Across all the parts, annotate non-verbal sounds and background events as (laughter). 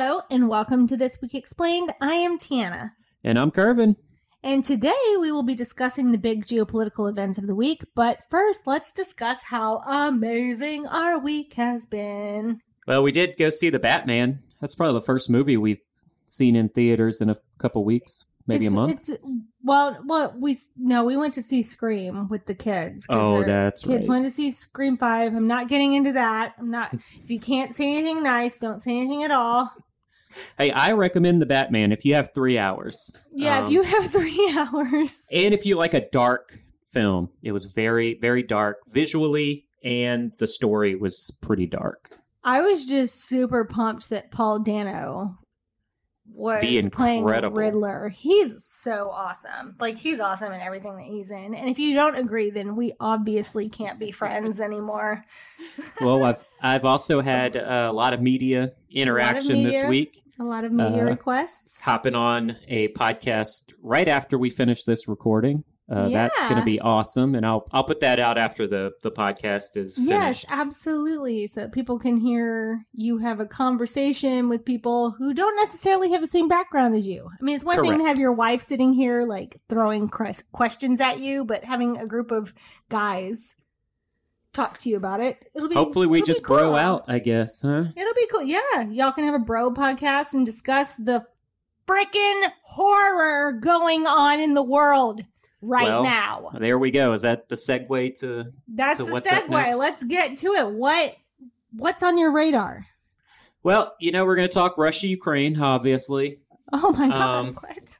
Hello, and welcome to This Week Explained. I am Tiana. And I'm Curvin. And today we will be discussing the big geopolitical events of the week. But first, let's discuss how amazing our week has been. Well, we did go see The Batman. That's probably the first movie we've seen in theaters in a couple weeks, maybe it's, a month. It's, well, well, we no, we went to see Scream with the kids. Oh, that's kids right. went to see Scream Five. I'm not getting into that. I'm not. if you can't say anything nice, don't say anything at all. Hey, I recommend The Batman if you have three hours. Yeah, if Um, you have (laughs) three hours. And if you like a dark film, it was very, very dark visually, and the story was pretty dark. I was just super pumped that Paul Dano was The playing. Riddler. He's so awesome. Like he's awesome in everything that he's in. And if you don't agree, then we obviously can't be friends (laughs) anymore. Well, I've I've also had uh, a lot of media interaction this media. week. A lot of media Uh, requests. Hopping on a podcast right after we finish this recording. Uh, That's going to be awesome, and I'll I'll put that out after the the podcast is finished. Yes, absolutely. So that people can hear you have a conversation with people who don't necessarily have the same background as you. I mean, it's one thing to have your wife sitting here like throwing questions at you, but having a group of guys talk to you about it, it'll be Hopefully, we just bro out. I guess, huh? It'll be cool. Yeah, y'all can have a bro podcast and discuss the freaking horror going on in the world right Well, now. There we go. Is that the segue to? That's so the segue. Let's get to it. What what's on your radar? Well, you know, we're going to talk Russia, Ukraine, obviously. Oh my god! Um, what?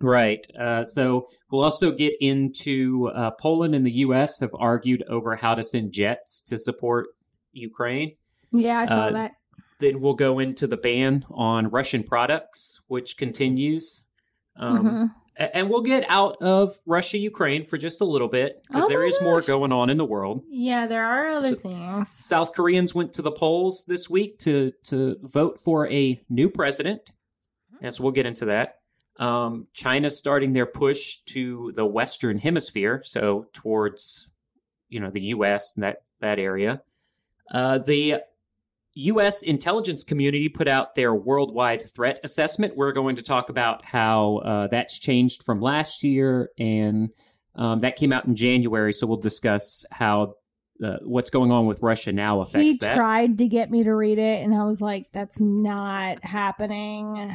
Right. Uh, so we'll also get into uh, Poland and the U.S. have argued over how to send jets to support Ukraine. Yeah, I saw uh, that. Then we'll go into the ban on Russian products, which continues. Um, Mhm. And we'll get out of Russia, Ukraine for just a little bit because Oh there is more going on in the world. Yeah, there are other so- things. South Koreans went to the polls this week to to vote for a new president. And so we'll get into that. Um, China's starting their push to the Western Hemisphere, so towards you know the U.S. and that that area. Uh, the U.S. intelligence community put out their worldwide threat assessment. We're going to talk about how uh, that's changed from last year, and um, that came out in January. So we'll discuss how uh, what's going on with Russia now affects He that. tried to get me to read it, and I was like, "That's not happening."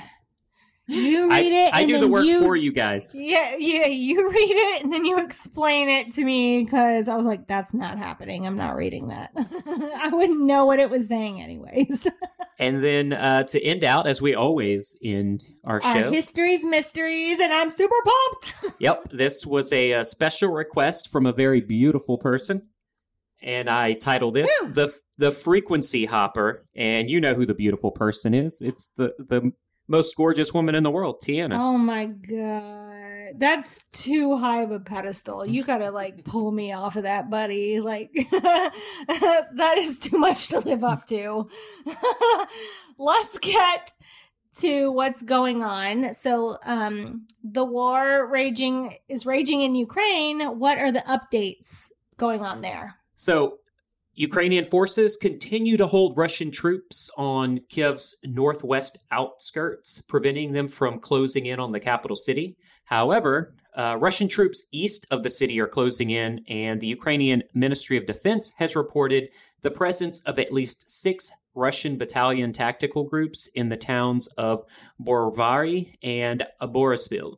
You I, read it. I do the work you, for you guys. Yeah, yeah. You (laughs) read it, and then you explain it to me because I was like, "That's not happening. I'm not reading that. (laughs) I wouldn't know what it was saying, anyways." (laughs) And then uh, to end out, as we always end our show, history's mysteries, and I'm super pumped. yep, this was a, uh special request from a very beautiful person, and I title this Whew. the the frequency hopper. And you know who the beautiful person is? It's the the most gorgeous woman in the world, Tiana. Oh my god. That's too high of a pedestal. You gotta like (laughs) pull me off of that, buddy. Like (laughs) that is too much to live up to. (laughs) Let's get to what's going on. So um the war raging is raging in Ukraine. What are the updates going on there? So, Ukrainian forces continue to hold Russian troops on Kiev's northwest outskirts, preventing them from closing in on the capital city. However, uh, Russian troops east of the city are closing in, and the Ukrainian Ministry of Defense has reported the presence of at least six Russian battalion tactical groups in the towns of Borovari and Borisville.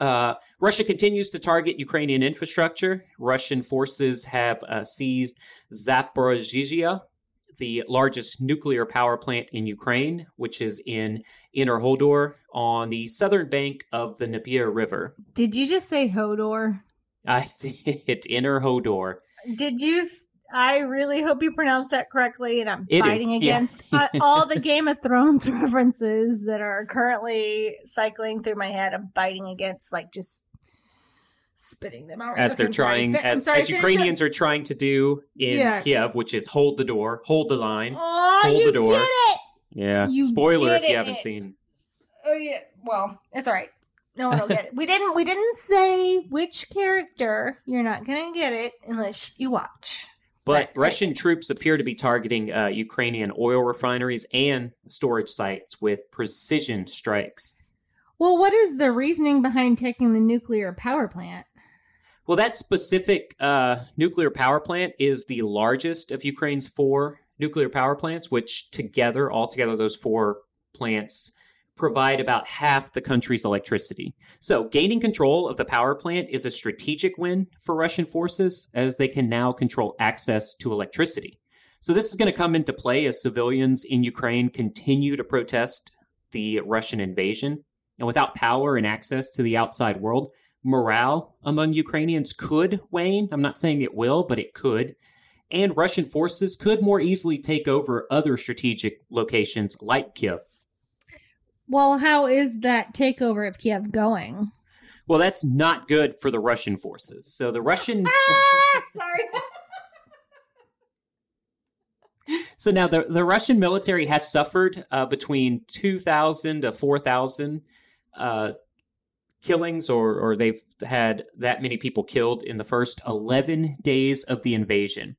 Uh, Russia continues to target Ukrainian infrastructure. Russian forces have uh, seized Zaporizhzhia, the largest nuclear power plant in Ukraine, which is in Enerhodar on the southern bank of the Dnieper River. Did you just say Hodor? I (laughs) did. Enerhodar. Did you? I really hope you pronounced that correctly, and I'm It fighting is, against uh, (laughs) all the Game of Thrones (laughs) references that are currently cycling through my head. I'm fighting against, like, just spitting them out. As Okay, they're sorry. trying, as, sorry, as Ukrainians are trying to do in Yeah. Kiev, which is hold the door, hold the line. Oh, Hold you the door. did it! Yeah. You Spoiler if you haven't seen. Oh yeah. Well, it's all right. No one will get it. (laughs) We didn't. We didn't say which character. You're not gonna get it unless you watch. But Right, right. Russian troops appear to be targeting uh, Ukrainian oil refineries and storage sites with precision strikes. Well, what is the reasoning behind taking the nuclear power plant? Well, that specific uh, nuclear power plant is the largest of Ukraine's four nuclear power plants, which together, altogether, those four plants provide about half the country's electricity. So, gaining control of the power plant is a strategic win for Russian forces as they can now control access to electricity. So, this is going to come into play as civilians in Ukraine continue to protest the Russian invasion. And without power and access to the outside world, morale among Ukrainians could wane. I'm not saying it will, but it could. And Russian forces could more easily take over other strategic locations like Kiev. Well, how is that takeover of Kiev going? Well, that's not good for the Russian forces. So the Russian. (laughs) Ah, sorry. (laughs) So now the, the Russian military has suffered uh, between 2,000 to 4,000 uh, killings, or, or they've had that many people killed in the first 11 days of the invasion.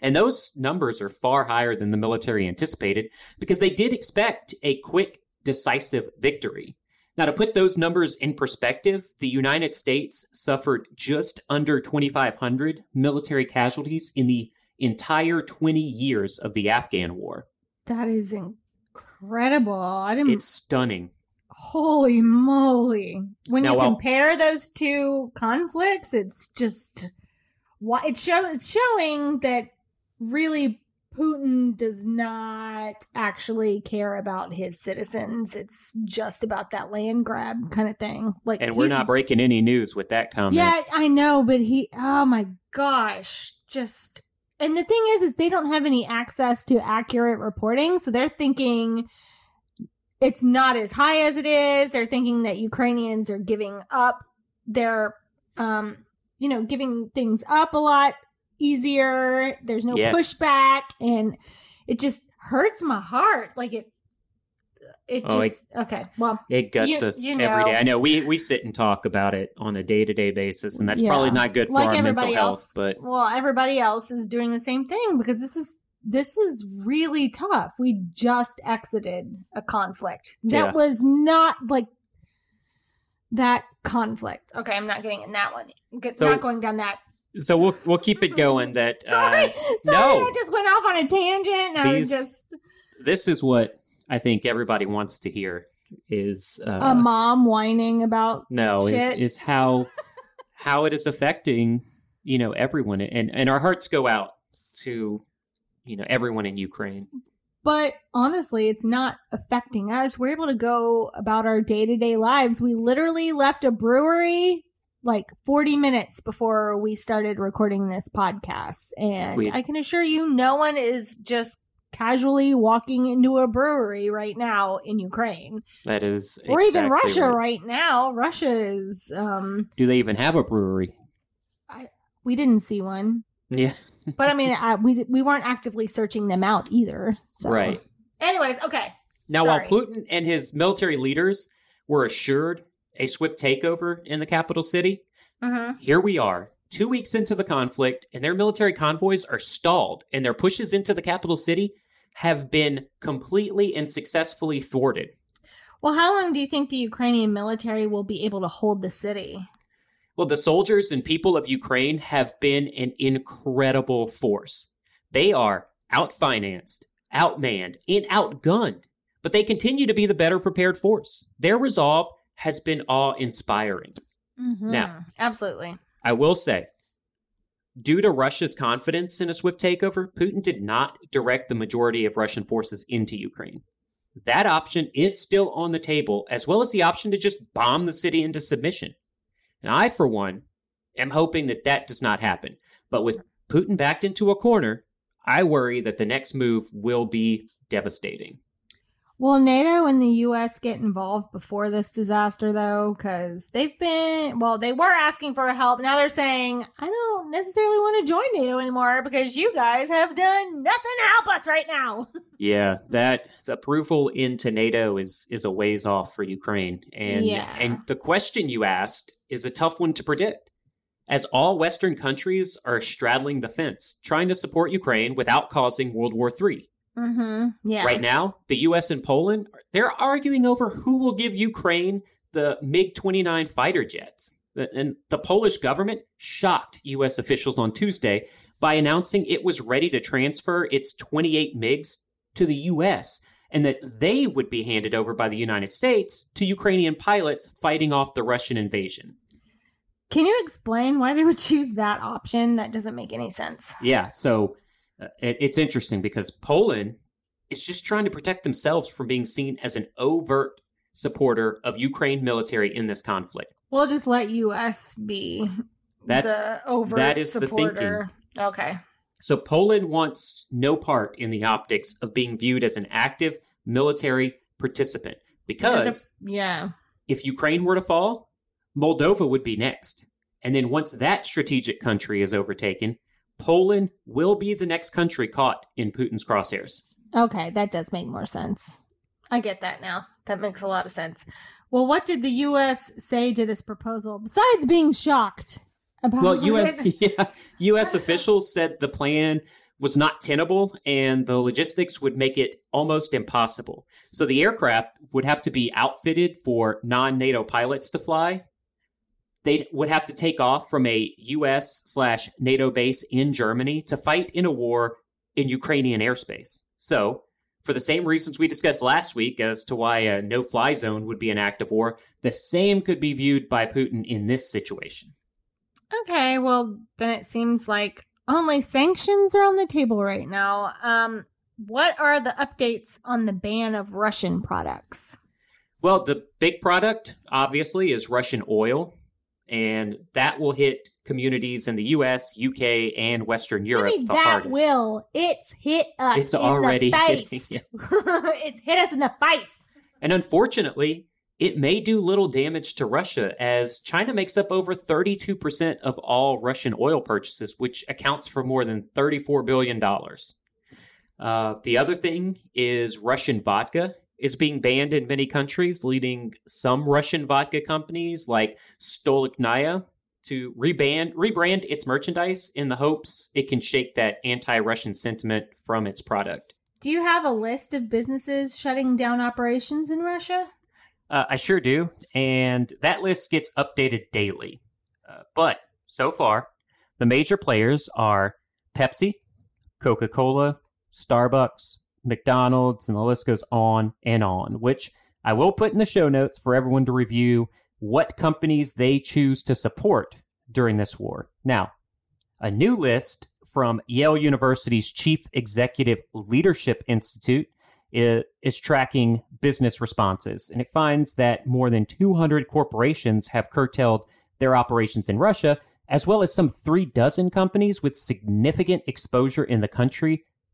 And those numbers are far higher than the military anticipated because they did expect a quick, decisive victory. Now, to put those numbers in perspective, the United States suffered just under 2,500 military casualties in the entire 20 years of the Afghan war. that is incredible. I didn't. It's stunning. Holy moly! When Now, you compare those two conflicts, it's just why it's show it's showing that really Putin does not actually care about his citizens. It's just about that land grab kind of thing. Like, And we're not breaking any news with that comment. Yeah, I know, but he. Oh my gosh! Just and the thing is, is they don't have any access to accurate reporting, so they're thinking it's not as high as it is. They're thinking that Ukrainians are giving up their, um, you know, giving things up a lot easier. There's no Yes. pushback, and it just hurts my heart. Like it. It Oh, just okay. Well, It guts You- us you every day. I know we, we sit and talk about it on a day to day basis, and that's Yeah. probably not good for like our mental everybody health. But well, everybody else is doing the same thing because this is this is really tough. We just exited a conflict that Yeah. was not like that conflict. Okay, I'm not getting in that one. Get, So- not going down that. So we'll we'll keep it going. (laughs) That Sorry, uh, sorry, no. I just went off on a tangent. And I was just this is what I think everybody wants to hear is uh, a mom whining about. no is, is how how it is affecting you know everyone and and our hearts go out to you know everyone in Ukraine. But honestly, it's not affecting us. We're able to go about our day to day lives. We literally left a brewery like 40 minutes before we started recording this podcast. And We- I can assure you, no one is just casually walking into a brewery right now in Ukraine That is or even Russia right. right now. Russia is, um, Do they even have a brewery? we didn't see one. Yeah, (laughs) But I mean, I, we, we weren't actively searching them out either. So. right. Anyways, okay. Now, Sorry. while Putin and his military leaders were assured a swift takeover in the capital city, Mm-hmm. here we are, two weeks into the conflict, and their military convoys are stalled, and their pushes into the capital city have been completely and successfully thwarted. Well, how long do you think the Ukrainian military will be able to hold the city? Well, the soldiers and people of Ukraine have been an incredible force. They are outfinanced, outmanned, and outgunned, but they continue to be the better prepared force. Their resolve has been awe inspiring. Mm-hmm. Now- absolutely. I will say, due to Russia's confidence in a swift takeover, Putin did not direct the majority of Russian forces into Ukraine. That option is still on the table, as well as the option to just bomb the city into submission. And I, for one, am hoping that that does not happen. But with Putin backed into a corner, I worry that the next move will be devastating. Will NATO and the U.S. get involved before this disaster, though? Because they've been, well, they were asking for help. Now they're saying, I don't necessarily want to join NATO anymore because you guys have done nothing to help us right now. (laughs) Yeah, that approval into NATO is is a ways off for Ukraine. And Yeah. and the question you asked is a tough one to predict. As all Western countries are straddling the fence, trying to support Ukraine without causing World War III. Mm-hmm. Yeah. Right now, the US and Poland, they're arguing over who will give Ukraine the MiG 29 fighter jets. And the Polish government shocked US officials on Tuesday by announcing it was ready to transfer its 28 MiGs to the US and that they would be handed over by the United States to Ukrainian pilots fighting off the Russian invasion. Can you explain why they would choose that option? That doesn't make any sense. Yeah, so uh, it, it's interesting because Poland is just trying to protect themselves from being seen as an overt supporter of Ukraine military in this conflict. We'll just let U.S. be That's the overt that is the thinking. Okay. So Poland wants no part in the optics of being viewed as an active military participant because Because of- yeah. if Ukraine were to fall, Moldova would be next. And then once that strategic country is overtaken, Poland will be the next country caught in Putin's crosshairs. Okay, that does make more sense. I get that now. That makes a lot of sense. Well, what did the U.S. say to this proposal besides being shocked about Well, U.S. it? (laughs) yeah, U.S. officials said the plan was not tenable and the logistics would make it almost impossible. So the aircraft would have to be outfitted for non-NATO pilots to fly. They would have to take off from a U.S. slash NATO base in Germany to fight in a war in Ukrainian airspace. So, for the same reasons we discussed last week as to why a no-fly zone would be an act of war, the same could be viewed by Putin in this situation. Okay, well, then it seems like only sanctions are on the table right now. Um, what are the updates on the ban of Russian products? Well, the big product, obviously, is Russian oil, and that will hit communities in the US, UK, and Western Europe Maybe the that hardest. will. It's hit us. It's already (laughs) the hitting, yeah. (laughs) it's hit us in the face. And unfortunately, it may do little damage to Russia as China makes up over 32% of all Russian oil purchases, which accounts for more than $34 billion. Uh, the other thing is Russian vodka is being banned in many countries, leading some Russian vodka companies like Stolichnaya to rebrand, rebrand its merchandise in the hopes it can shake that anti-Russian sentiment from its product. Do you have a list of businesses shutting down operations in Russia? Uh, I sure do. And that list gets updated daily. Uh, but so far, the major players are Pepsi, Coca Cola, Starbucks, McDonald's, and the list goes on and on, which I will put in the show notes for everyone to review what companies they choose to support during this war. Now, a new list from Yale University's Chief Executive Leadership Institute is tracking business responses, and it finds that more than 200 corporations have curtailed their operations in Russia, as well as some three dozen companies with significant exposure in the country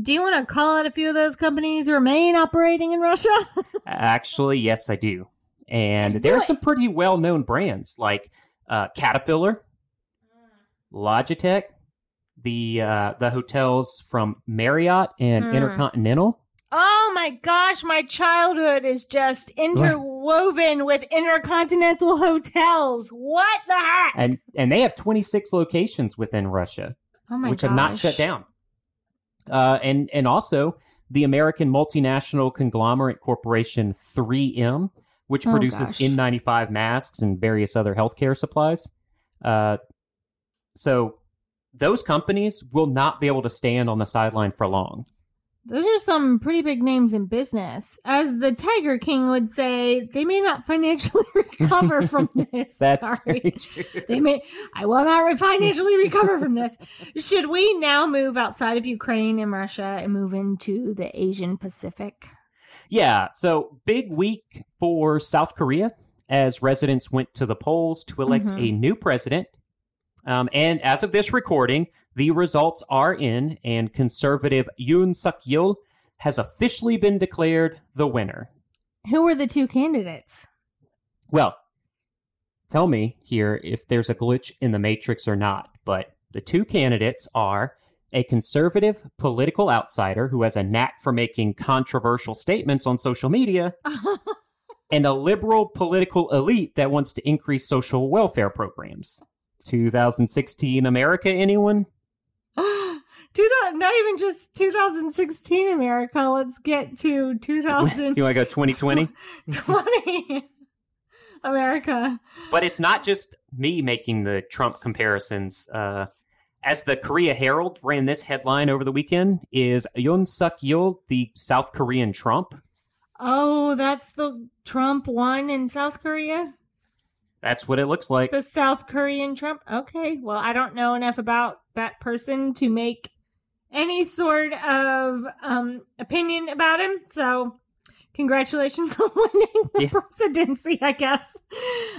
Do you want to call out a few of those companies who remain operating in Russia? (laughs) Actually, yes, I do. And Let's there do are it. some pretty well known brands like uh, Caterpillar, Logitech, the uh, the hotels from Marriott and Mm. Intercontinental. oh my gosh, my childhood is just interwoven (laughs) with intercontinental hotels. What the heck? And and they have 26 locations within Russia, oh my which have not shut down. Uh, and and also the American multinational conglomerate corporation 3M, which Oh, produces gosh. N95 masks and various other healthcare supplies. Uh, So those companies will not be able to stand on the sideline for long. Those are some pretty big names in business. As the Tiger King would say, they may not financially (laughs) recover from (laughs) this. That's Sorry. very true. They may I will not financially recover from this. Should we now move outside of Ukraine and Russia and move into the Asian Pacific? Yeah, so big week for South Korea as residents went to the polls to elect Mhm. a new president. Um, and as of this recording, the results are in, and conservative Yoon Suk Yeol has officially been declared the winner. Who were the two candidates? Well, tell me here if there's a glitch in the matrix or not, but the two candidates are a conservative political outsider who has a knack for making controversial statements on social media (laughs) and a liberal political elite that wants to increase social welfare programs. 2016 America, anyone? (gasps) Two thou- not even just 2016 America. Let's get to Do (laughs) you want to go 2020? (laughs) (laughs) America. But it's not just me making the Trump comparisons. Uh, as the Korea Herald ran this headline over the weekend, is Yoon Suk Yeol the South Korean Trump? Oh, that's the Trump one in South Korea? That's what it looks like. The South Korean Trump? Okay. Well, I don't know enough about that person to make any sort of um, opinion about him. So, congratulations (laughs) on winning the Yeah. presidency, I guess.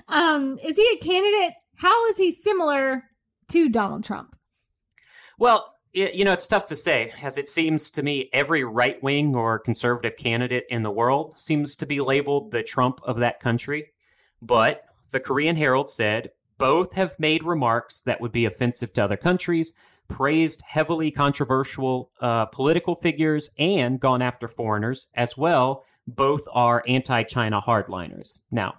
Um, is he a candidate? How is he similar to Donald Trump? Well, you know, it's tough to say, as it seems to me every right wing or conservative candidate in the world seems to be labeled the Trump of that country. But the Korean Herald said both have made remarks that would be offensive to other countries, praised heavily controversial uh, political figures, and gone after foreigners as well. Both are anti China hardliners. Now,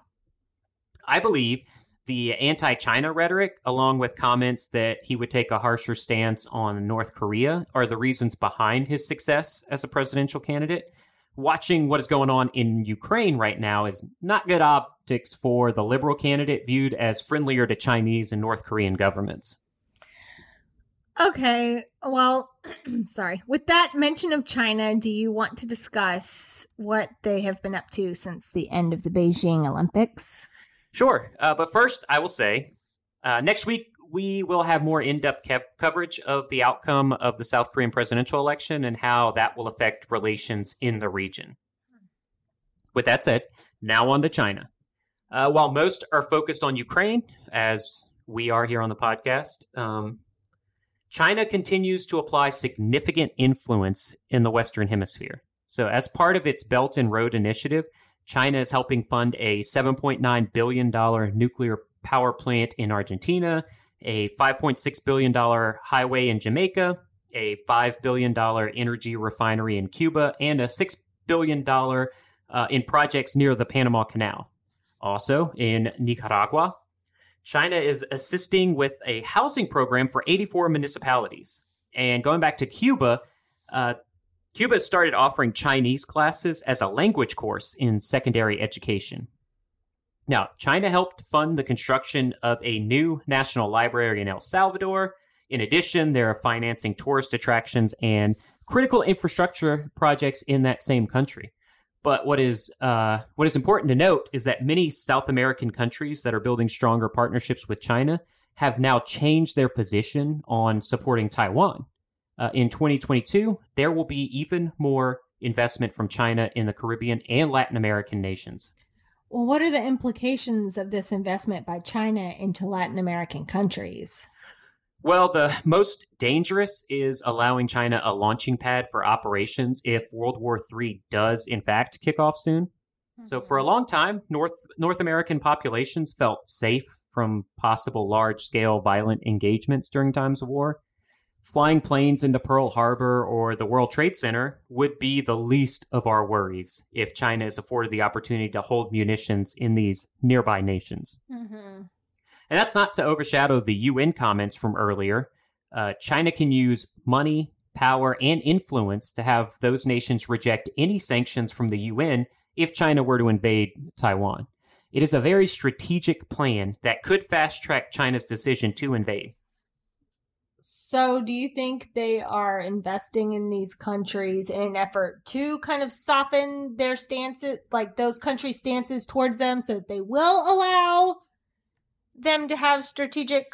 I believe the anti China rhetoric, along with comments that he would take a harsher stance on North Korea, are the reasons behind his success as a presidential candidate. Watching what is going on in Ukraine right now is not good optics for the liberal candidate viewed as friendlier to Chinese and North Korean governments. Okay. Well, (clears throat) sorry. With that mention of China, do you want to discuss what they have been up to since the end of the Beijing Olympics? Sure. Uh, but first, I will say uh, next week we will have more in depth kev- coverage of the outcome of the South Korean presidential election and how that will affect relations in the region. With that said, now on to China. Uh, while most are focused on Ukraine, as we are here on the podcast, um, China continues to apply significant influence in the Western Hemisphere. So, as part of its Belt and Road Initiative, China is helping fund a $7.9 billion nuclear power plant in Argentina, a $5.6 billion highway in Jamaica, a $5 billion energy refinery in Cuba, and a $6 billion uh, in projects near the Panama Canal. Also, in Nicaragua, China is assisting with a housing program for 84 municipalities. And going back to Cuba, uh, Cuba started offering Chinese classes as a language course in secondary education. Now, China helped fund the construction of a new national library in El Salvador. In addition, they're financing tourist attractions and critical infrastructure projects in that same country. But what is uh, what is important to note is that many South American countries that are building stronger partnerships with China have now changed their position on supporting Taiwan. Uh, in 2022, there will be even more investment from China in the Caribbean and Latin American nations. Well, what are the implications of this investment by China into Latin American countries? Well, the most dangerous is allowing China a launching pad for operations if World War III does, in fact, kick off soon. So, for a mm-hmm. long time, North North American populations felt safe from possible large scale violent engagements during times of war. Flying planes into Pearl Harbor or the World Trade Center would be the least of our worries if China is afforded the opportunity to hold munitions in these nearby nations. Mm-hmm. And that's not to overshadow the UN comments from earlier. Uh, China can use money, power, and influence to have those nations reject any sanctions from the UN if China were to invade Taiwan. It is a very strategic plan that could fast track China's decision to invade. So, do you think they are investing in these countries in an effort to kind of soften their stances, like those country stances towards them, so that they will allow them to have strategic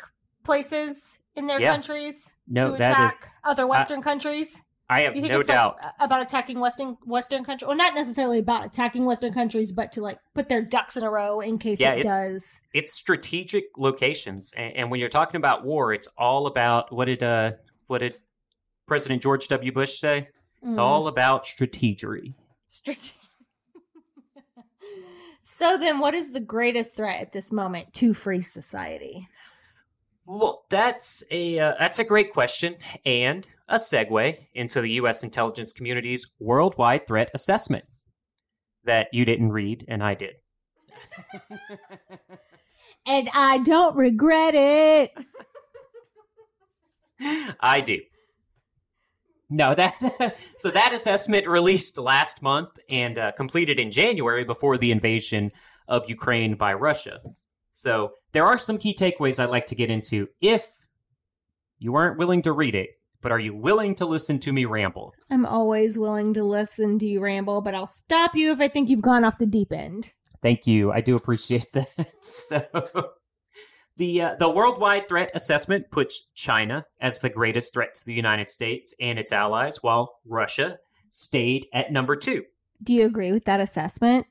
places in their Yeah. countries No, to attack is- other Western countries? I have You think no it's doubt. like about attacking Western Western countries? Well, not necessarily about attacking Western countries, but to like put their ducks in a row in case Yeah, it it's- does. it's strategic locations, and, and when you're talking about war, it's all about what did uh what did President George W. Bush say? It's Mm. all about strategery. Strate- (laughs) so then, what is the greatest threat at this moment to free society? Well, that's a uh, that's a great question and a segue into the U.S. intelligence community's worldwide threat assessment that you didn't read and I did. (laughs) And I don't regret it. I do. No, that (laughs) so that assessment released last month and uh, completed in January before the invasion of Ukraine by Russia. So there are some key takeaways I'd like to get into. If you aren't willing to read it, but are you willing to listen to me ramble? I'm always willing to listen to you ramble, but I'll stop you if I think you've gone off the deep end. Thank you. I do appreciate (laughs) that. so, the uh, the worldwide threat assessment puts China as the greatest threat to the United States and its allies, while Russia stayed at number two. Do you agree with that assessment?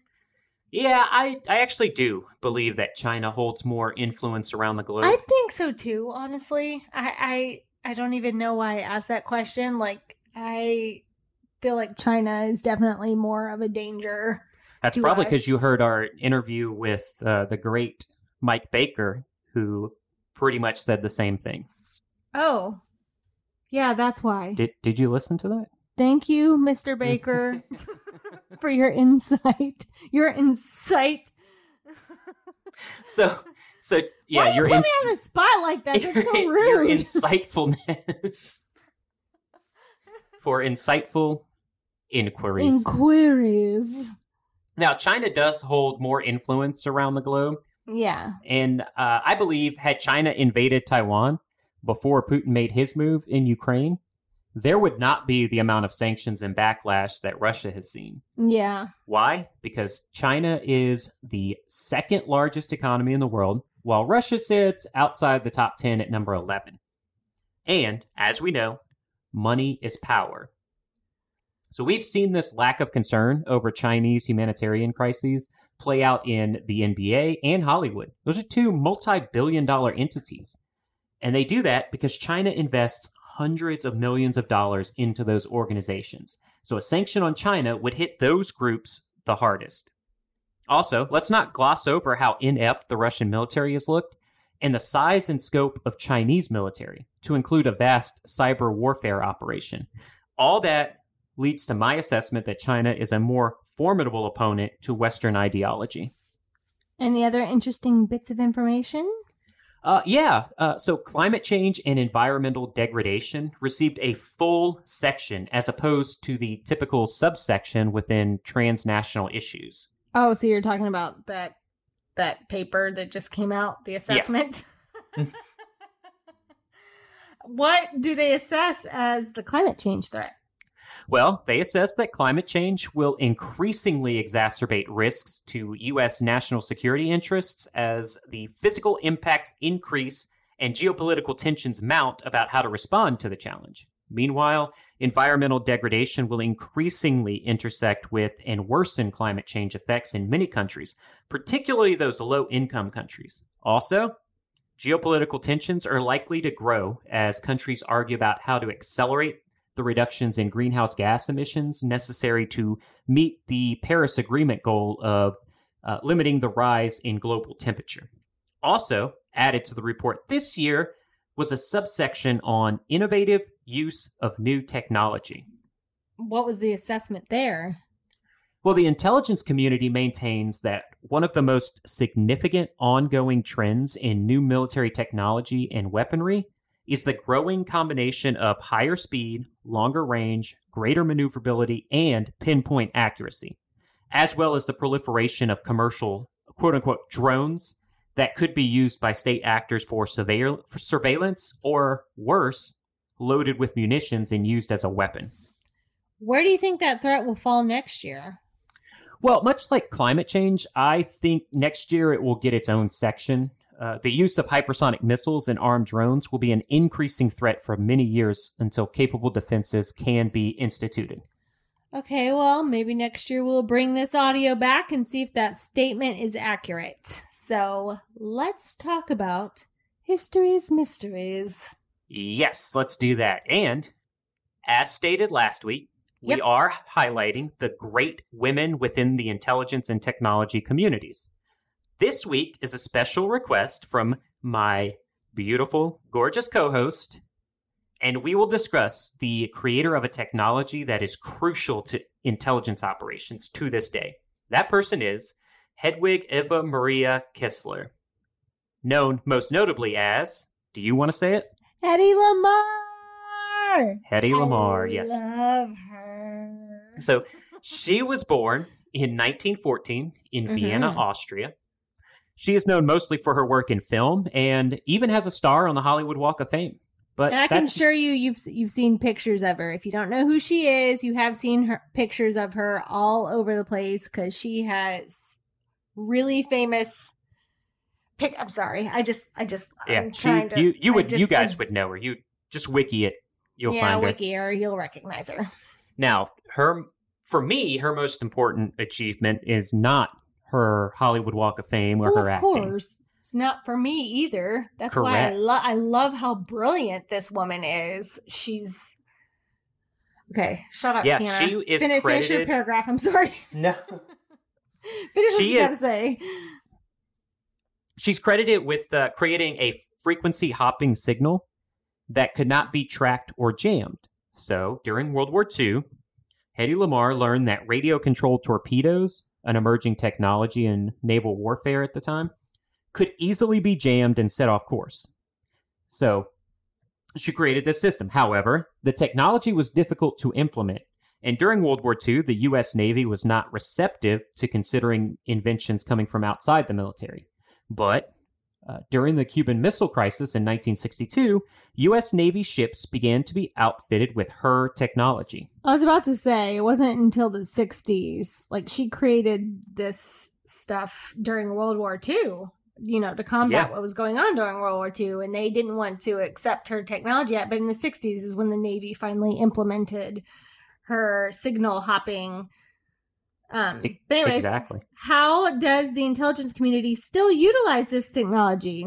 Yeah, I I actually do believe that China holds more influence around the globe. I think so too, honestly. I, I I don't even know why I asked that question. Like I feel like China is definitely more of a danger. That's probably because you heard our interview with uh, the great Mike Baker, who pretty much said the same thing. Oh. Yeah, that's why. Did Did you listen to that? Thank you, Mr. Baker, (laughs) for your insight. Your insight. (laughs) So so yeah, why you put in- me on the spot like that? That's so your- (laughs) your rude. insightfulness for insightful inquiries. Inquiries. now, China does hold more influence around the globe, Yeah. and uh, I believe had China invaded Taiwan before Putin made his move in Ukraine, there would not be the amount of sanctions and backlash that Russia has seen. Yeah. Why? Because China is the second largest economy in the world, while Russia sits outside the top 10 at number 11. And, as we know, money is power. So we've seen this lack of concern over Chinese humanitarian crises play out in the NBA and Hollywood. Those are two multi billion dollar entities. And they do that because China invests hundreds of millions of dollars into those organizations. So a sanction on China would hit those groups the hardest. Also, let's not gloss over how inept the Russian military has looked and the size and scope of Chinese military to include a vast cyber warfare operation. All that leads to my assessment that China is a more formidable opponent to Western ideology. Any other interesting bits of information? Uh, yeah. Uh, so climate change and environmental degradation received a full section as opposed to the typical subsection within transnational issues. Oh, so you're talking about that that paper that just came out, the assessment. (laughs) what do they assess as the climate change threat? Well, they assess that climate change will increasingly exacerbate risks to U.S. national security interests as the physical impacts increase and geopolitical tensions mount about how to respond to the challenge. Meanwhile, environmental degradation will increasingly intersect with and worsen climate change effects in many countries, particularly those low income countries. Also, geopolitical tensions are likely to grow as countries argue about how to accelerate the reductions in greenhouse gas emissions necessary to meet the Paris Agreement goal of uh, limiting the rise in global temperature. Also, added to the report this year was a subsection on innovative use of new technology. What was the assessment there? Well, the intelligence community maintains that one of the most significant ongoing trends in new military technology and weaponry is the growing combination of higher speed, longer range, greater maneuverability, and pinpoint accuracy, as well as the proliferation of commercial quote unquote drones that could be used by state actors for, surveil- for surveillance or worse, loaded with munitions and used as a weapon. Where do you think that threat will fall next year? Well, much like climate change, I think next year it will get its own section. Uh, the use of hypersonic missiles and armed drones will be an increasing threat for many years until capable defenses can be instituted. Okay, well, maybe next year we'll bring this audio back and see if that statement is accurate. So let's talk about history's mysteries. Yes, let's do that. And as stated last week, Yep. we are highlighting the great women within the intelligence and technology communities. This week is a special request from my beautiful, gorgeous co host, and we will discuss the creator of a technology that is crucial to intelligence operations to this day. That person is Hedwig Eva Maria Kiesler, known most notably as, do you want to say it? Hedy Lamarr! Hedy Lamarr, I yes. love her. So she was born in 1914 in Mhm. Vienna, Austria. She is known mostly for her work in film and even has a star on the Hollywood Walk of Fame. But And I can assure you, you've you've seen pictures of her. If you don't know who she is, you have seen her pictures of her all over the place because she has really famous. Pic. I'm sorry. I just, I just, yeah, I'm she, to- you you I would just- you guys I- would know her. You just wiki it, you'll yeah, find her. wiki her. You'll recognize her. Now, her for me, her most important achievement is not her Hollywood Walk of Fame or well, her of acting. course, it's not for me either. That's why I Correct. love. I love how brilliant this woman is. She's okay. Shut up, Yeah, Tina. she is finish, finish your paragraph. I'm sorry. (laughs) No. (laughs) finish what She you gotta say. She's credited with uh, creating a frequency hopping signal that could not be tracked or jammed. So during World War II, Hedy Lamarr learned that radio controlled torpedoes, an emerging technology in naval warfare at the time, could easily be jammed and set off course. So she created this system. However, the technology was difficult to implement. And during World War II, the U.S. Navy was not receptive to considering inventions coming from outside the military. But uh, during the Cuban Missile Crisis in 1962, U.S. Navy ships began to be outfitted with her technology. I was about to say it wasn't until the 60s. Like she created this stuff during World War II, you know, to combat Yeah. what was going on during World War II. And they didn't want to accept her technology yet. But in the 60s is when the Navy finally implemented her signal hopping. Um, but anyways, exactly. how does the intelligence community still utilize this technology?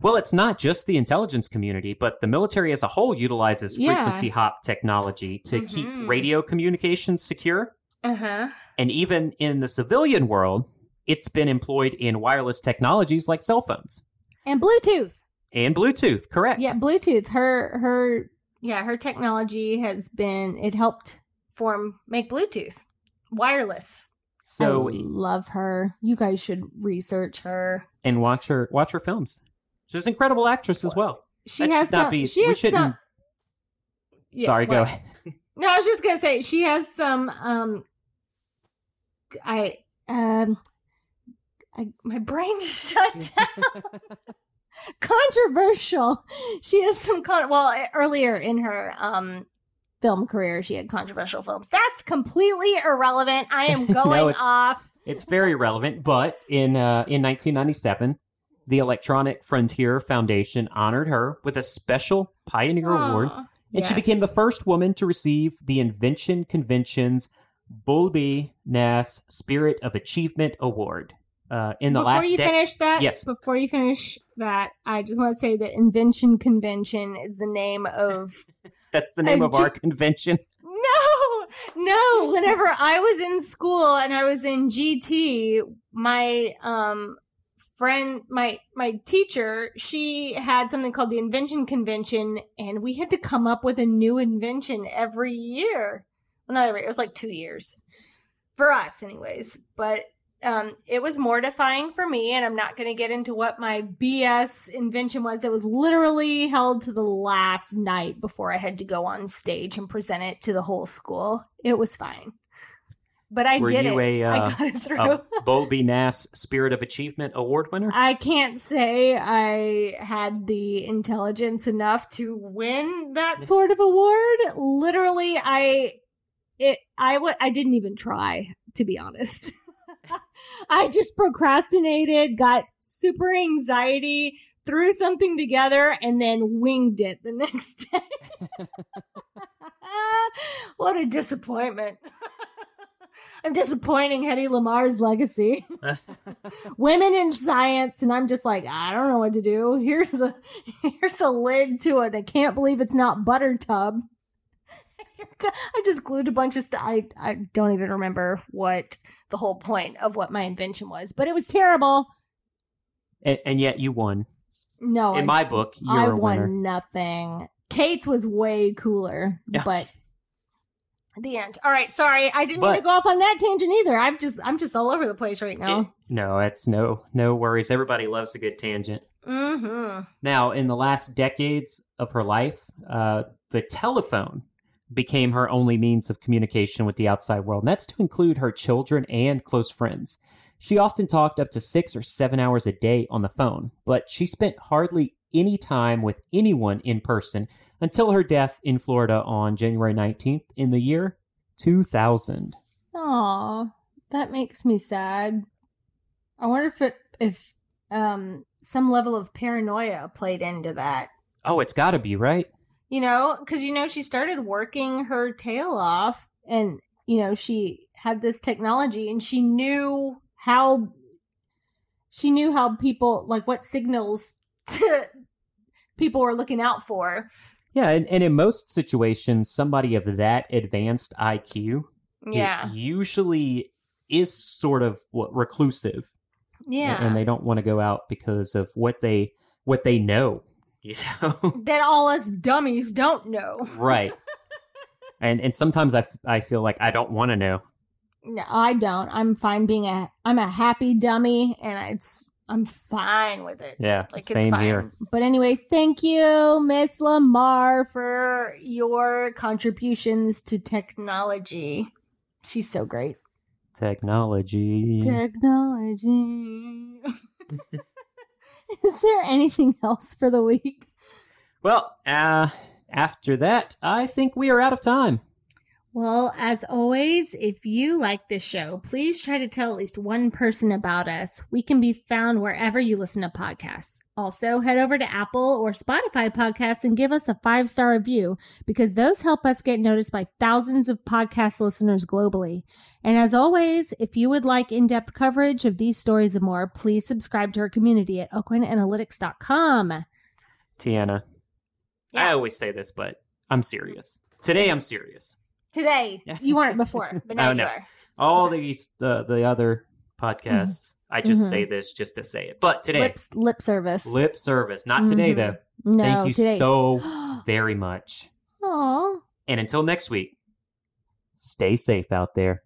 Well, it's not just the intelligence community, but the military as a whole utilizes Yeah. frequency hop technology to Mhm. keep radio communications secure. Uh huh. And even in the civilian world, it's been employed in wireless technologies like cell phones And Bluetooth. and Bluetooth, correct? Yeah, Bluetooth. Her her yeah, her technology has been it helped form make Bluetooth wireless. So I love her. You guys should research her. and watch her watch her films. She's an incredible actress as well. She That has should not some. be- she we has shouldn't- some. Yeah, Sorry, go ahead. No, I was just gonna say she has some. Um, I um, I my brain just (laughs) shut down. (laughs) controversial. She has some con. Well, earlier in her um film career, she had controversial films. That's completely irrelevant. I am (laughs) going it's- off. It's very relevant, but in uh, in 1997, the Electronic Frontier Foundation honored her with a special Pioneer Award, Aw, and she became the first woman to receive the Invention Convention's Bulbie Gnass Spirit of Achievement Award. Uh, in the before last before you dec- finish that, Yes. Before you finish that, I just want to say that Invention Convention is the name of (laughs) that's the name I of our (laughs) convention. No, no. Whenever I was in school and I was in GT, my um friend, my my teacher, she had something called the Invention Convention, and we had to come up with a new invention every year. Well, not every. It was like two years for us, anyways. But um, it was mortifying for me, and I'm not going to get into what my BS invention was. It was literally held to the last night before I had to go on stage and present it to the whole school. It was fine. but I Were did you it. a, I uh, got it through. (laughs) a Bulbie Gnass Spirit of Achievement Award winner? I can't say I had the intelligence enough to win that sort of award. Literally, I it I w- I didn't even try to be honest. (laughs) I just procrastinated, got super anxiety, threw something together, and then winged it the (laughs) next day. (laughs) what a disappointment. I'm disappointing Hedy Lamarr's legacy. Women in science, and I'm just like, I don't know what to do. Here's a here's a lid to it. I can't believe it's not butter tub. I just glued a bunch of stuff. I, I don't even remember what the whole point of what my invention was, but it was terrible. and, and yet you won. No, In I, my book, you're I won nothing. Kate's was way cooler, Yeah. but the end. All right, sorry, I didn't But- mean to go off on that tangent either. I'm just I'm just all over the place right now. It- no, it's no no worries. Everybody loves a good tangent. mm-hmm. Now, in the last decades of her life, uh, the telephone became her only means of communication with the outside world, and that's to include her children and close friends. She often talked up to six or seven hours a day on the phone, but she spent hardly any time with anyone in person until her death in Florida on January 19th in the year 2000. Aw, that makes me sad. I wonder if it, if um some level of paranoia played into that. Oh, it's got to be, right? You know, because you know she started working her tail off, and you know she had this technology, and she knew how she knew how people like what signals people were looking out for. Yeah, and, and in most situations, somebody of that advanced IQ Yeah, usually is sort of what reclusive yeah. and they don't want to go out because of what they what they know you know (laughs) that all us dummies don't know. right (laughs) and and sometimes i, f- I feel like i don't want to know No, I don't. I'm fine being a I'm a happy dummy and it's I'm fine with it. yeah Like it's same fine. here But anyways, thank you, Miss Lamarr, for your contributions to technology. She's so great. technology Technology. (laughs) (laughs) Is there anything else for the week? well uh after that i think we are out of time Well, as always, if you like this show, please try to tell at least one person about us. We can be found wherever you listen to podcasts. Also, head over to Apple or Spotify podcasts and give us a five star review because those help us get noticed by thousands of podcast listeners globally. And as always, if you would like in depth coverage of these stories and more, please subscribe to our community at aucoinanalytics.com. tiana i always say this but i'm serious today i'm serious Today, you weren't before, but (laughs) now Oh, you are. all these the the other podcasts i just Mhm. say this just to say it but today Lip, lip service. lip service not today Mhm. though No, thank you today. so (gasps) very much Aw. and until next week stay safe out there